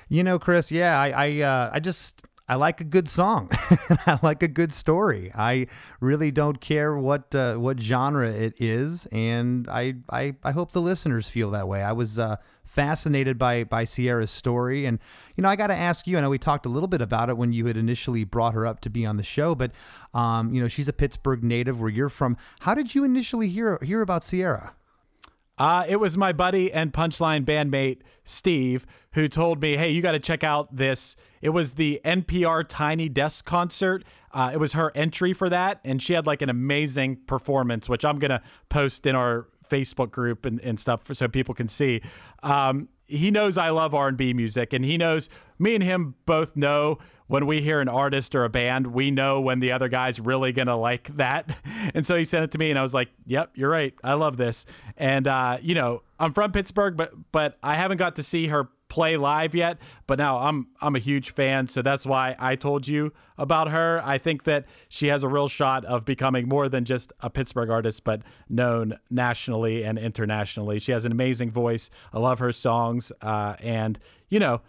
You know, Chris, yeah, I I, uh, I just I like a good song. I like a good story. I really don't care what uh, what genre it is, and I, I I hope the listeners feel that way. I was uh, fascinated by by Sierra's story, and you know, I got to ask you. I know we talked a little bit about it when you had initially brought her up to be on the show, but um, you know, she's a Pittsburgh native, where you're from. How did you initially hear hear about Sierra? Uh, it was my buddy and Punchline bandmate Steve who told me, "Hey, you got to check out this." It was the NPR Tiny Desk concert. Uh, it was her entry for that, and she had like an amazing performance, which I'm gonna post in our Facebook group and, and stuff for, so people can see. Um, he knows I love R&B music, and he knows me and him both know when we hear an artist or a band, we know when the other guy's really gonna like that. And so he sent it to me, and I was like, "Yep, you're right. I love this." And uh, you know, I'm from Pittsburgh, but but I haven't got to see her play live yet. But now I'm I'm a huge fan, so that's why I told you about her. I think that she has a real shot of becoming more than just a Pittsburgh artist, but known nationally and internationally. She has an amazing voice. I love her songs, uh, and you know.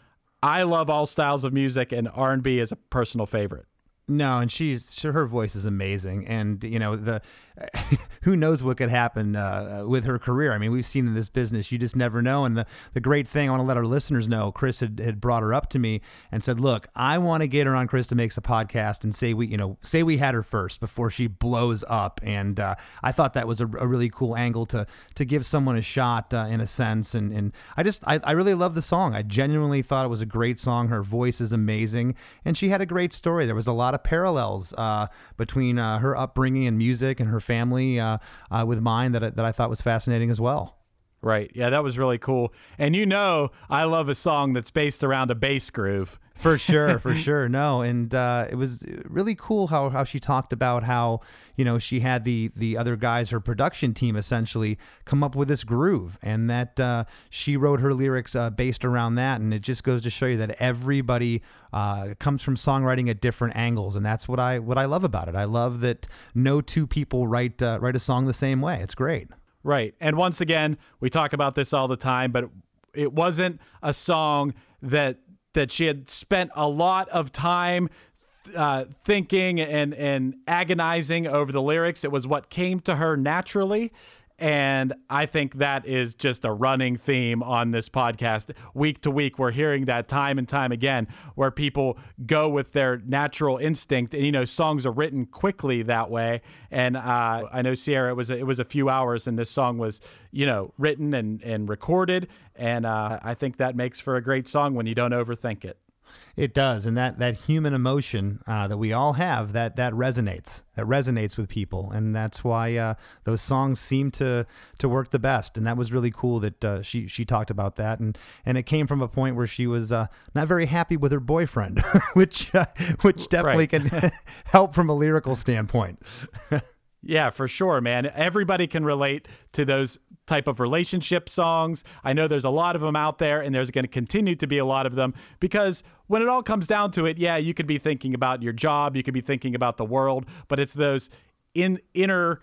I love all styles of music, and R and B is a personal favorite. No, and she's her voice is amazing, and you know the who knows what could happen uh, with her career. I mean, we've seen in this business, you just never know. And the the great thing I want to let our listeners know, Chris had, had brought her up to me and said, "Look, I want to get her on Chris DeMakes a podcast and say we you know say we had her first before she blows up." And uh, I thought that was a, a, really cool angle to to give someone a shot uh, in a sense. And and I just I, I really love the song. I genuinely thought it was a great song. Her voice is amazing, and she had a great story. There was a lot of parallels uh, between uh, her upbringing and music and her family uh, uh, with mine that that I thought was fascinating as well. Right. Yeah, that was really cool. And you know, I love a song that's based around a bass groove. For sure, for sure. No, and uh, it was really cool how, how she talked about how you know she had the the other guys, her production team, essentially come up with this groove, and that uh, she wrote her lyrics uh, based around that. And it just goes to show you that everybody uh, comes from songwriting at different angles, and that's what I what I love about it. I love that no two people write uh, write a song the same way. It's great. Right. And once again, we talk about this all the time, but it wasn't a song that that she had spent a lot of time uh, thinking and and agonizing over the lyrics. It was what came to her naturally. And I think that is just a running theme on this podcast. Week to week, we're hearing that time and time again, where people go with their natural instinct. And, you know, songs are written quickly that way. And uh, I know Sierra, it was, a, it was a few hours, and this song was, you know, written and, and recorded. And uh, I think that makes for a great song when you don't overthink it. It does, and that that human emotion uh, that we all have that that resonates. That resonates with people, and that's why uh, those songs seem to to work the best. And that was really cool that uh, she she talked about that, and and it came from a point where she was uh, not very happy with her boyfriend, which uh, which definitely can help from a lyrical standpoint. Yeah, for sure, man. Everybody can relate to those type of relationship songs. I know there's a lot of them out there and there's going to continue to be a lot of them because when it all comes down to it, yeah, you could be thinking about your job, you could be thinking about the world, but it's those in inner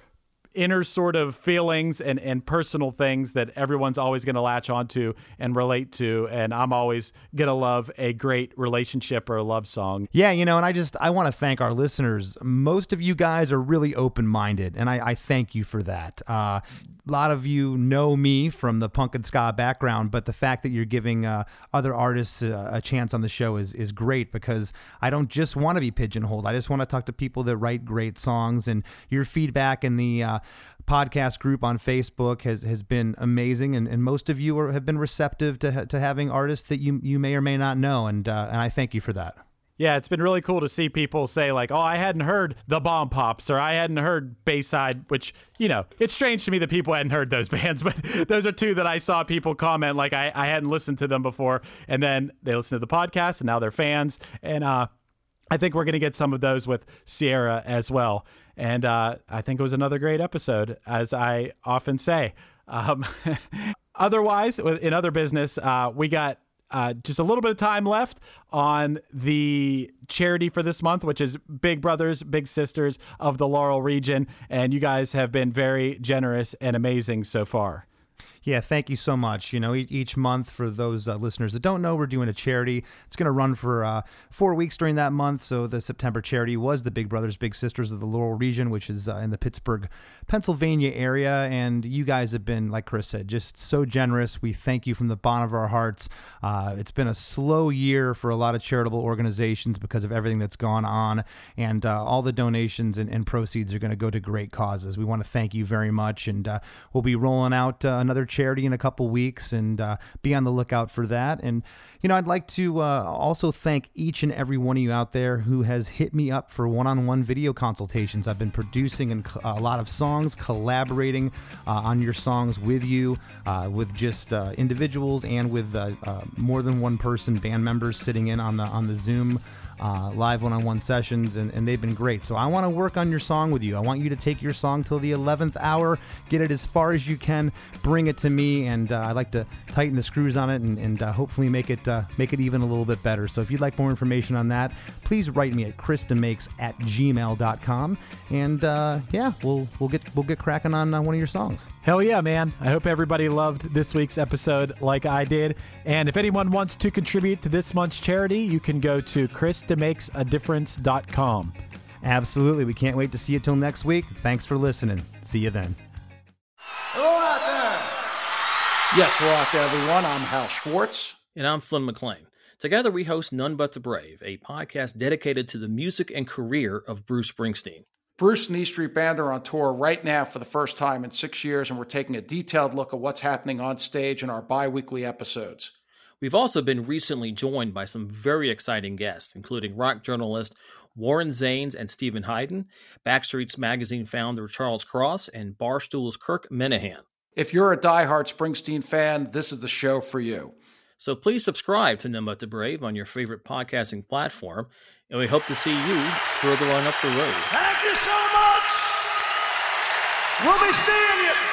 inner sort of feelings and, and personal things that everyone's always going to latch onto and relate to and i'm always going to love a great relationship or a love song Yeah, you know, and I just I want to thank our listeners. Most of you guys are really open minded, and I, I thank you for that. Uh, a lot of you know me from the punk and ska background, but the fact that you're giving uh, other artists a, a chance on the show is is great because I don't just want to be pigeonholed. I just want to talk to people that write great songs, and your feedback and the uh, podcast group on Facebook has has been amazing, and, and most of you are, have been receptive to to having artists that you you may or may not know, and uh, and I thank you for that. Yeah, it's been really cool to see people say like, "Oh, I hadn't heard the Bomb Pops," or "I hadn't heard Bayside," which you know, it's strange to me that people hadn't heard those bands, but those are two that I saw people comment like I, I hadn't listened to them before, and then they listened to the podcast, and now they're fans, and uh, I think we're gonna get some of those with Sierra as well, and uh, I think it was another great episode, as I often say. Um, otherwise, in other business, uh, we got uh, just a little bit of time left on the charity for this month, which is Big Brothers, Big Sisters of the Laurel region. And you guys have been very generous and amazing so far. Yeah, thank you so much. You know, each month for those uh, listeners that don't know, we're doing a charity. It's going to run for uh, four weeks during that month. So the September charity was the Big Brothers Big Sisters of the Laurel region, which is uh, in the Pittsburgh, Pennsylvania area. And you guys have been, like Chris said, just so generous. We thank you from the bottom of our hearts. Uh, it's been a slow year for a lot of charitable organizations because of everything that's gone on, and uh, all the donations and, and proceeds are going to go to great causes. We want to thank you very much, and uh, we'll be rolling out another charity in a couple weeks, and uh, be on the lookout for that. And you know, I'd like to uh, also thank each and every one of you out there who has hit me up for one-on-one video consultations. I've been producing and a lot of songs, collaborating uh, on your songs with you, uh, with just uh, individuals and with more than one person, band members sitting in on the on the Zoom uh, live one-on-one sessions, and, and they've been great. So I want to work on your song with you. I want you to take your song till the 11th hour, get it as far as you can, bring it to me, and uh, I'd like to tighten the screws on it and, and uh, hopefully make it uh, make it even a little bit better. So if you'd like more information on that, please write me at chrisdemakes at gmail.com, and uh, yeah, we'll we'll get we'll get cracking on uh, one of your songs. Hell yeah, man. I hope everybody loved this week's episode like I did. And if anyone wants to contribute to this month's charity, you can go to chrisdemakes.adifference.com. Absolutely, we can't wait to see you till next week. Thanks for listening. See you then. Hello out there. Yes, hello out there, everyone. I'm Hal Schwartz. And I'm Flynn McLean. Together, we host None But the Brave, a podcast dedicated to the music and career of Bruce Springsteen. Bruce and E Street Band are on tour right now for the first time in six years, and we're taking a detailed look at what's happening on stage in our bi weekly episodes. We've also been recently joined by some very exciting guests, including rock journalist Warren Zanes and Steven Hyden, Backstreet's Magazine founder Charles Cross, and Barstool's Kirk Minihane. If you're a diehard Springsteen fan, this is the show for you. So please subscribe to None But the Brave on your favorite podcasting platform, and we hope to see you further on up the road. Thank you so much. We'll be seeing you.